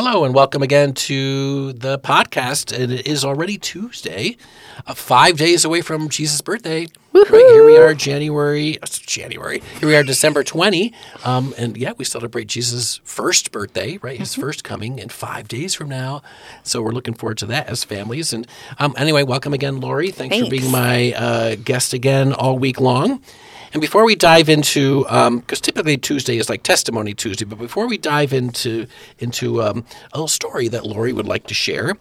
Hello and welcome again to the podcast. It is already Tuesday, uh, five days away from Jesus' birthday. Right here we are, January. uh, January. Here we are, December twenty, um, and yeah, we celebrate Jesus' first birthday, right? His first coming in five days from now. So we're looking forward to that as families. And um, anyway, welcome again, Lori. Thanks, for being my uh, guest again all week long. And before we dive into, because typically Tuesday is like Testimony Tuesday, but before we dive into into um, a little story that Lori would like to share,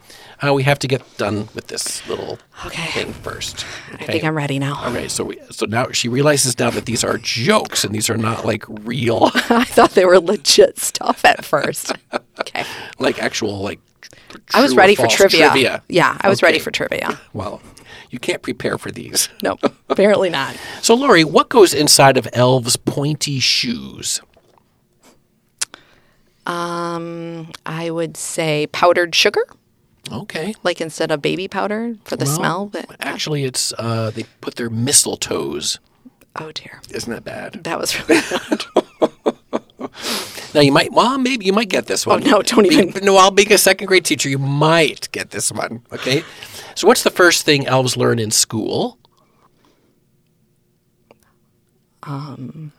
uh, we have to get done with this little Okay. thing first. I think I'm ready now. Okay, so we, so now she realizes now that these are jokes and these are not like real, I thought they were legit stuff at first. Okay. like actual like. I was ready for false trivia. Yeah, I was ready for trivia. Well, you can't prepare for these. No, apparently not. So, Lori, what goes inside of elves' pointy shoes? Um, I would say powdered sugar, Okay. like instead of baby powder for the Well, smell. But Actually, it's uh, they put their mistletoes. oh dear, Isn't that bad? that was really bad. Now you might, well, maybe you might get this one. Oh, no, don't Be- even- No, I'll being a second grade teacher, you might get this one. Okay. So, what's the first thing elves learn in school? Ho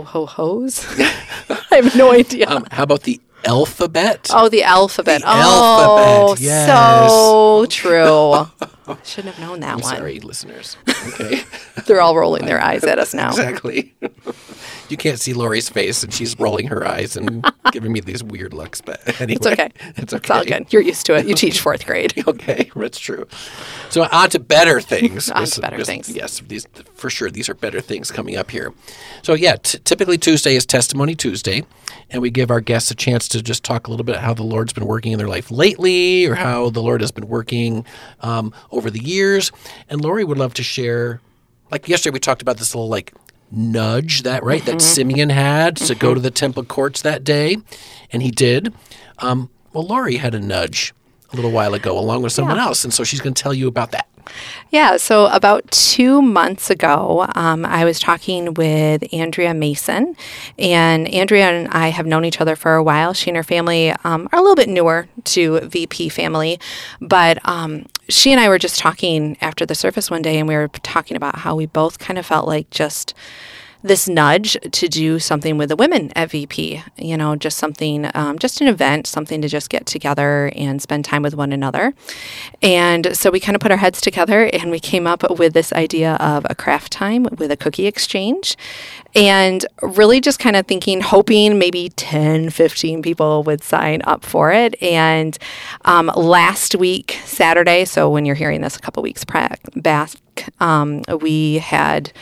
ho hos. I have no idea. Um, how about the alphabet? oh, the alphabet. the oh, alphabet, yes. so true. Shouldn't have known that I'm one. sorry, listeners. Okay. They're all rolling their eyes at us now. exactly. You can't see Lori's face, and she's rolling her eyes and giving me these weird looks. But anyway, It's okay. It's okay. It's all good. You're used to it. You teach fourth grade. Okay, that's true. So on to better things. On to better things. Yes, these for sure. These are better things coming up here. So yeah, t- typically Tuesday is Testimony Tuesday, and we give our guests a chance to just talk a little bit how the Lord's been working in their life lately, or how the Lord has been working um, over the years. And Lori would love to share. Like yesterday, we talked about this little like nudge that right that Simeon had to go to the temple courts that day, and he did. Um, well, Lori had a nudge a little while ago along with someone else, and so she's going to tell you about that. Yeah, so about two months ago, um, I was talking with Andrea Mason, and Andrea and I have known each other for a while. She and her family um, are a little bit newer to VP family, but um, she and I were just talking after the service one day, and we were talking about how we both kind of felt like just this nudge to do something with the women at VP. You know, just something, um, just an event, something to just get together and spend time with one another. And so we kind of put our heads together and we came up with this idea of a craft time with a cookie exchange. And really just kind of thinking, hoping maybe 10, 15 people would sign up for it. And um, last week, Saturday, so when you're hearing this a couple weeks back, um, we had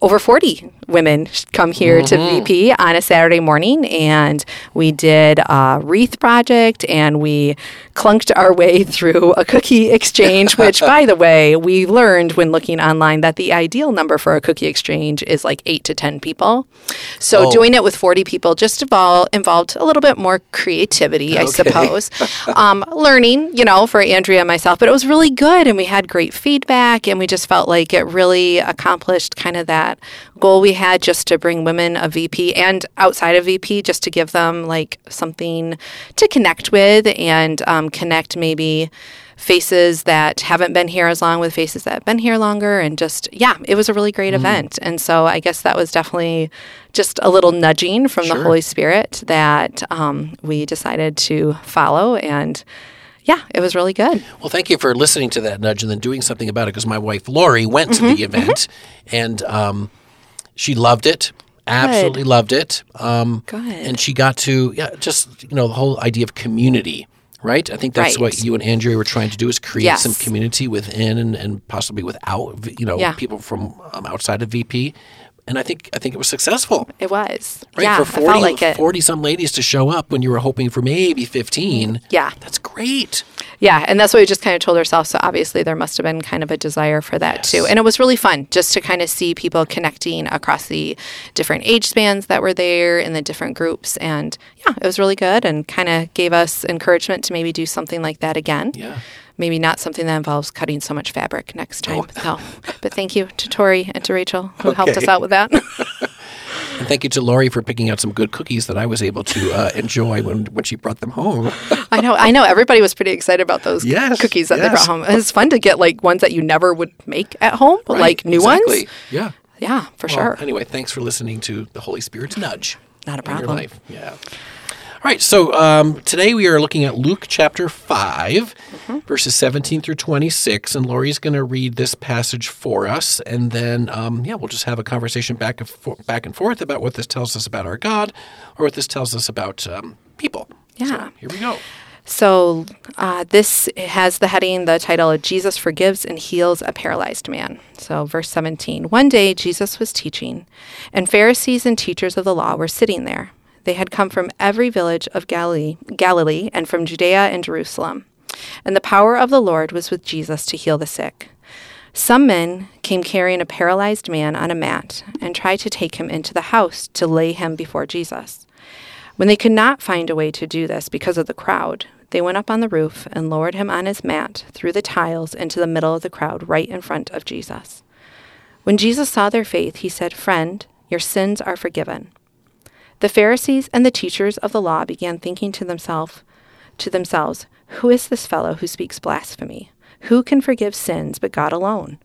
over 40 women come here to VP on a Saturday morning, and we did a wreath project and we clunked our way through a cookie exchange, which, by the way, we learned when looking online that the ideal number for a cookie exchange is like eight to 10 people. So Oh. doing it with 40 people just evol- involved a little bit more creativity, I suppose. um, learning, you know, for Andrea and myself, but it was really good and we had great feedback and we just felt like it really accomplished kind of that goal we had just to bring women a VP and outside of VP just to give them like something to connect with and um, connect maybe faces that haven't been here as long with faces that have been here longer and just yeah it was a really great event. And so i guess that was definitely just a little nudging from the holy spirit that um, we decided to follow and yeah it was really good. Well, thank you for listening to that nudge and then doing something about it because my wife Lori went to Mm-hmm, the event and um, she loved it. Absolutely loved it. Um, Good. And she got to yeah, just you know the whole idea of community, right? I think that's what you and Andrea were trying to do is create Yes. some community within and, and possibly without you know Yeah. people from um, outside of VP. And I think I think it was successful. It was. Right? Yeah, for I 40, felt like it. 40 some ladies to show up when you were hoping for maybe 15. Yeah. That's great. Yeah, and that's what we just kind of told ourselves. So obviously, there must have been kind of a desire for that too. And it was really fun just to kind of see people connecting across the different age spans that were there in the different groups. And yeah, it was really good and kind of gave us encouragement to maybe do something like that again. Yeah. Maybe not something that involves cutting so much fabric next time. Oh. So, but thank you to Tori and to Rachel who helped us out with that. And thank you to Lori for picking out some good cookies that I was able to uh, enjoy when, when she brought them home. I know, I know. Everybody was pretty excited about those Yes, cookies that they brought home. It's fun to get like ones that you never would make at home, but like new exactly. ones. Yeah. Yeah, for Well, sure. Anyway, thanks for listening to the Holy Spirit's nudge. Not a in your problem. life. Yeah. All right. So um, today we are looking at Luke chapter 5, Mm-hmm. verses 17 through 26. And Lori's going to read this passage for us. And then, um, yeah, we'll just have a conversation back and, for- back and forth about what this tells us about our God or what this tells us about um, people. Yeah. So here we go. So uh, this has the heading, the title, Jesus Forgives and Heals a Paralyzed Man. So, verse 17 One day Jesus was teaching, and Pharisees and teachers of the law were sitting there. They had come from every village of Galilee, Galilee and from Judea and Jerusalem. And the power of the Lord was with Jesus to heal the sick. Some men came carrying a paralyzed man on a mat and tried to take him into the house to lay him before Jesus. When they could not find a way to do this because of the crowd, they went up on the roof and lowered him on his mat through the tiles into the middle of the crowd right in front of Jesus. When Jesus saw their faith, he said, Friend, your sins are forgiven. The Pharisees and the teachers of the law began thinking to themselves, to themselves, Who is this fellow who speaks blasphemy? Who can forgive sins but God alone?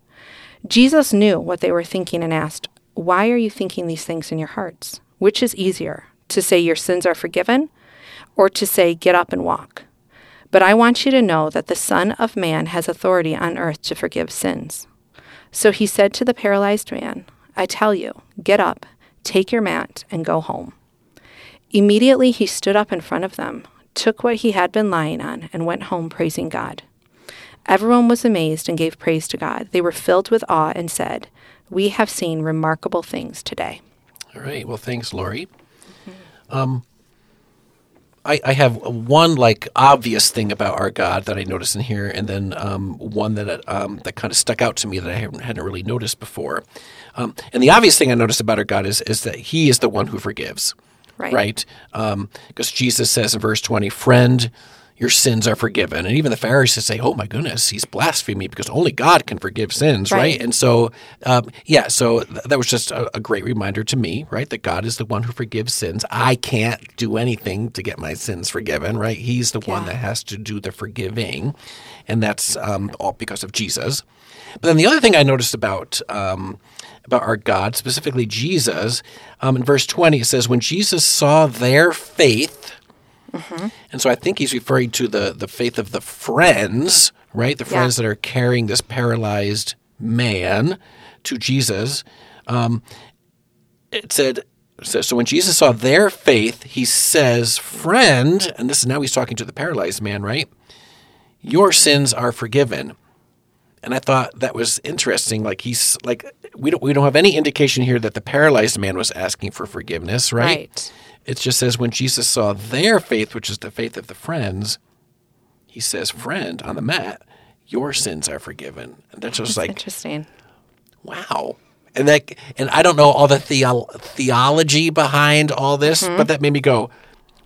Jesus knew what they were thinking and asked, Why are you thinking these things in your hearts? Which is easier, to say your sins are forgiven, or to say, Get up and walk? But I want you to know that the Son of Man has authority on earth to forgive sins. So he said to the paralyzed man, I tell you, get up, take your mat, and go home. Immediately he stood up in front of them, took what he had been lying on, and went home praising God. Everyone was amazed and gave praise to God. They were filled with awe and said, We have seen remarkable things today. All right. Well, thanks, Lori. Um, I, I have one like obvious thing about our God that I noticed in here, and then um, one that um, that kind of stuck out to me that I hadn't, really noticed before. Um, and the obvious thing I noticed about our God is is that He is the one who forgives, Right. Right? Because Jesus says in verse twenty, "Friend." Your sins are forgiven, and even the Pharisees say, "Oh my goodness, he's blasphemy because only God can forgive sins." Right, Right. and so, um, yeah, so th- that was just a, a great reminder to me, right? That God is the one who forgives sins. I can't do anything to get my sins forgiven, right? He's the one that has to do the forgiving, and that's um, all because of Jesus. But then the other thing I noticed about um, about our God, specifically Jesus, um, in verse twenty, it says, "When Jesus saw their faith." And so I think he's referring to the the faith of the friends, right? The friends that are carrying this paralyzed man to Jesus. Um, it said, so, so when Jesus saw their faith, he says, "Friend," and this is now he's talking to the paralyzed man, right? Your sins are forgiven. And I thought that was interesting. Like he's like we don't we don't have any indication here that the paralyzed man was asking for forgiveness, right? Right. It just says when Jesus saw their faith, which is the faith of the friends, he says, "Friend, on the mat, your sins are forgiven." And that's just like, Interesting. wow. And that, and I don't know all the theo- theology behind all this, mm-hmm. but that made me go,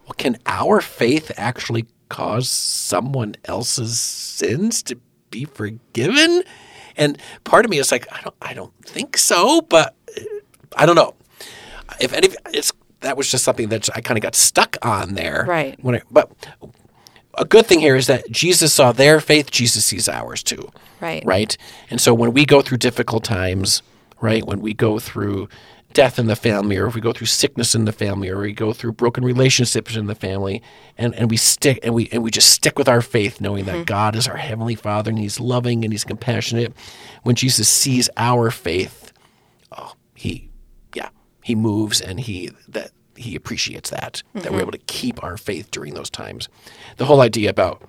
well, can our faith actually cause someone else's sins to be forgiven? And part of me is like, I don't, I don't think so, but I don't know. If any, it's that was just something that I kind of got stuck on there. Right. When I, but a good thing here is that Jesus saw their faith, Jesus sees ours too. Right. Right. And so when we go through difficult times, right, when we go through death in the family, or if we go through sickness in the family, or we go through broken relationships in the family, and, and we stick and we and we just stick with our faith, knowing that mm-hmm. God is our heavenly Father and He's loving and He's compassionate. When Jesus sees our faith, oh, he yeah, he moves and he that he appreciates that that we're mm-hmm. able to keep our faith during those times. The whole idea about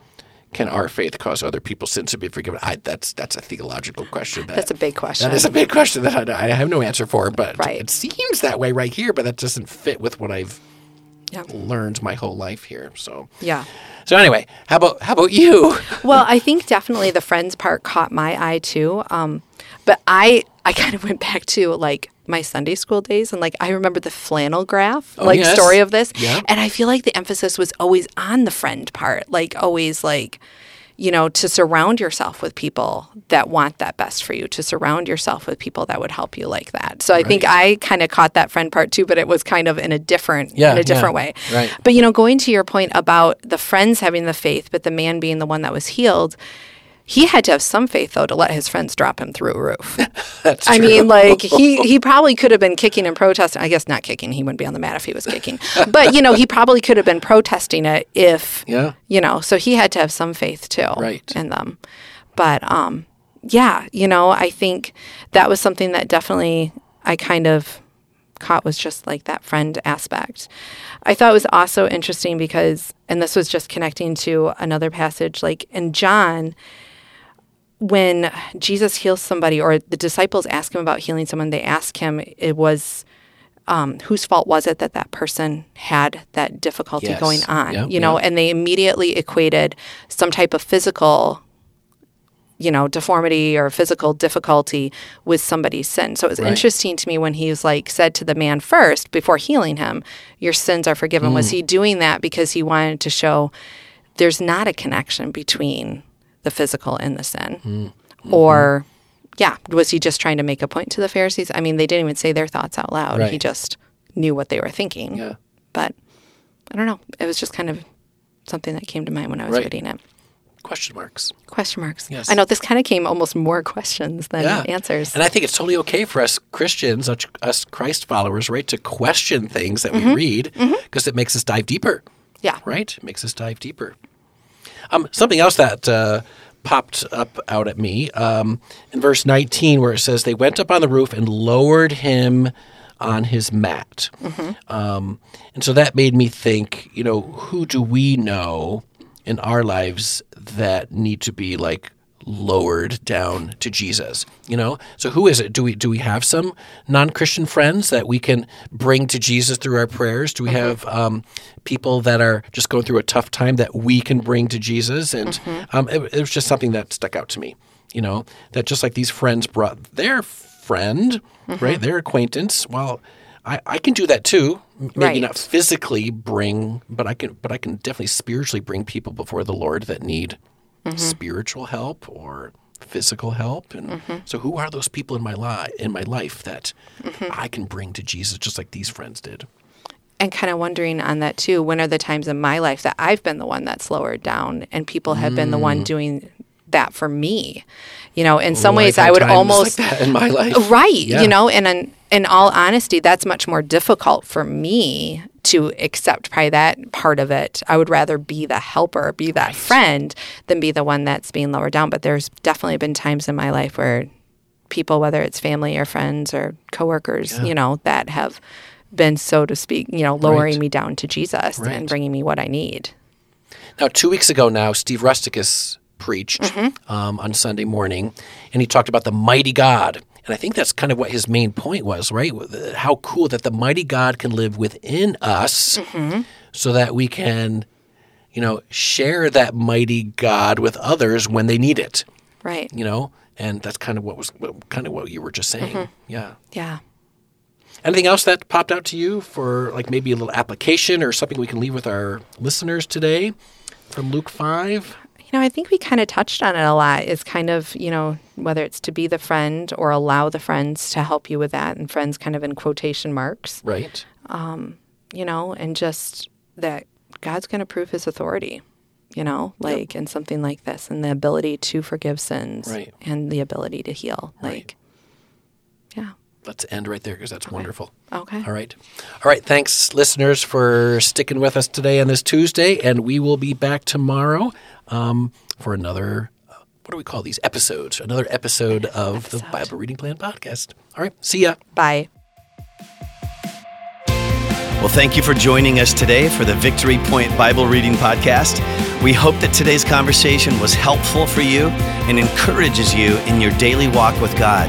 can our faith cause other people's sins to be forgiven? I, that's that's a theological question. That, That's a big question. that is a big question that I, I have no answer for, but Right. it seems that way right here. But that doesn't fit with what I've Yeah. learned my whole life here. So Yeah. so anyway, how about how about you? Well, I think definitely the friends part caught my eye too. Um, but I I kind of went back to like my Sunday school days and like I remember the flannel graph oh, like Oh, yes. story of this. Yeah. And I feel like the emphasis was always on the friend part, like always like you know, to surround yourself with people that want that best for you, to surround yourself with people that would help you like that. So I think I kind of caught that friend part too, but it was kind of in a different Yeah, in a different yeah. way. Right. But you know, going to your point about the friends having the faith, but the man being the one that was healed, he had to have some faith though to let his friends drop him through a roof. That's I true. mean, like he he probably could have been kicking and protesting. I guess not kicking. He wouldn't be on the mat if he was kicking. But you know, he probably could have been protesting it if Yeah. you know. So he had to have some faith too, Right. in them. But um, yeah, you know, I think that was something that definitely I kind of caught was just like that friend aspect. I thought it was also interesting because, and this was just connecting to another passage, like in John, when Jesus heals somebody or the disciples ask him about healing someone, they ask him, it was. Um, whose fault was it that that person had that difficulty Yes. going on? Yep, you know, yep. and they immediately equated some type of physical you know, deformity or physical difficulty with somebody's sin. So it was Right. interesting to me when he was like said to the man first before healing him, "Your sins are forgiven." Was Hmm. he doing that because he wanted to show there's not a connection between the physical and the sin, Hmm. or yeah, was he just trying to make a point to the Pharisees? I mean, they didn't even say their thoughts out loud. He just knew what they were thinking. Yeah. But I don't know. It was just kind of something that came to mind when I was Right. reading it. question marks. Question marks. Yes. I know this kind of came almost more questions than Yeah. answers. And I think it's totally okay for us Christians, us- Christ followers, right, to question things that Mm-hmm. we read because it makes us dive deeper. yeah. right? It makes us dive deeper. Um, something else that uh, popped up out at me um, in verse 19, where it says, They went up on the roof and lowered him on his mat. Um, and so that made me think, you know, who do we know in our lives that need to be like lowered down to Jesus. You know, so who is it? Do we do we have some non-Christian friends that we can bring to Jesus through our prayers? Do we have um, people that are just going through a tough time that we can bring to Jesus? And um, it, it was just something that stuck out to me. You know, that just like these friends brought their friend, right, their acquaintance. Well, I, I can do that too. Maybe Right. not physically bring, but I can, but I can definitely spiritually bring people before the Lord that need Mm-hmm. spiritual help or physical help. And mm-hmm. so, who are those people in my life in my life that mm-hmm. I can bring to Jesus, just like these friends did? and kind of wondering on that too when are the times in my life that i've been the one that's lowered down and people have been the one mm. doing that for me you know in some Mm. Ways i would almost like that in my life, right Yeah. you know and in, in all honesty that's much more difficult for me to accept probably that part of it i would rather be the helper be that friend than be the one that's being lowered down but there's definitely been times in my life where people whether it's family or friends or coworkers you know that have been so to speak you know lowering Right. me down to jesus Right. and bringing me what i need Now, two weeks ago now, Steve Rusticus preached Mm-hmm. um, on Sunday morning, and he talked about the mighty God. And I think that's kind of what his main point was, right? How cool that the mighty God can live within us Mm-hmm. so that we can, you know, share that mighty God with others when they need it, right you know? And that's kind of what was kind of what you were just saying. Mm-hmm. Yeah. yeah Anything else that popped out to you for like maybe a little application or something we can leave with our listeners today from Luke 5? Know, I think we kind of touched on it a lot. Is kind of, you know, whether it's to be the friend or allow the friends to help you with that, and friends kind of in quotation marks, Right. Um, you know, and just that God's going to prove his authority, you know, like in something like this, and the ability to forgive sins Right. and the ability to heal. Right. Like. Let's end right there because that's wonderful. Okay. All right. All right. Thanks, listeners, for sticking with us today on this Tuesday. And we will be back tomorrow um, for another, uh, what do we call these episodes? Another episode of the. Bible Reading Plan podcast. All right. See ya. Bye. Well, thank you for joining us today for the Victory Point Bible Reading Podcast. We hope that today's conversation was helpful for you and encourages you in your daily walk with God.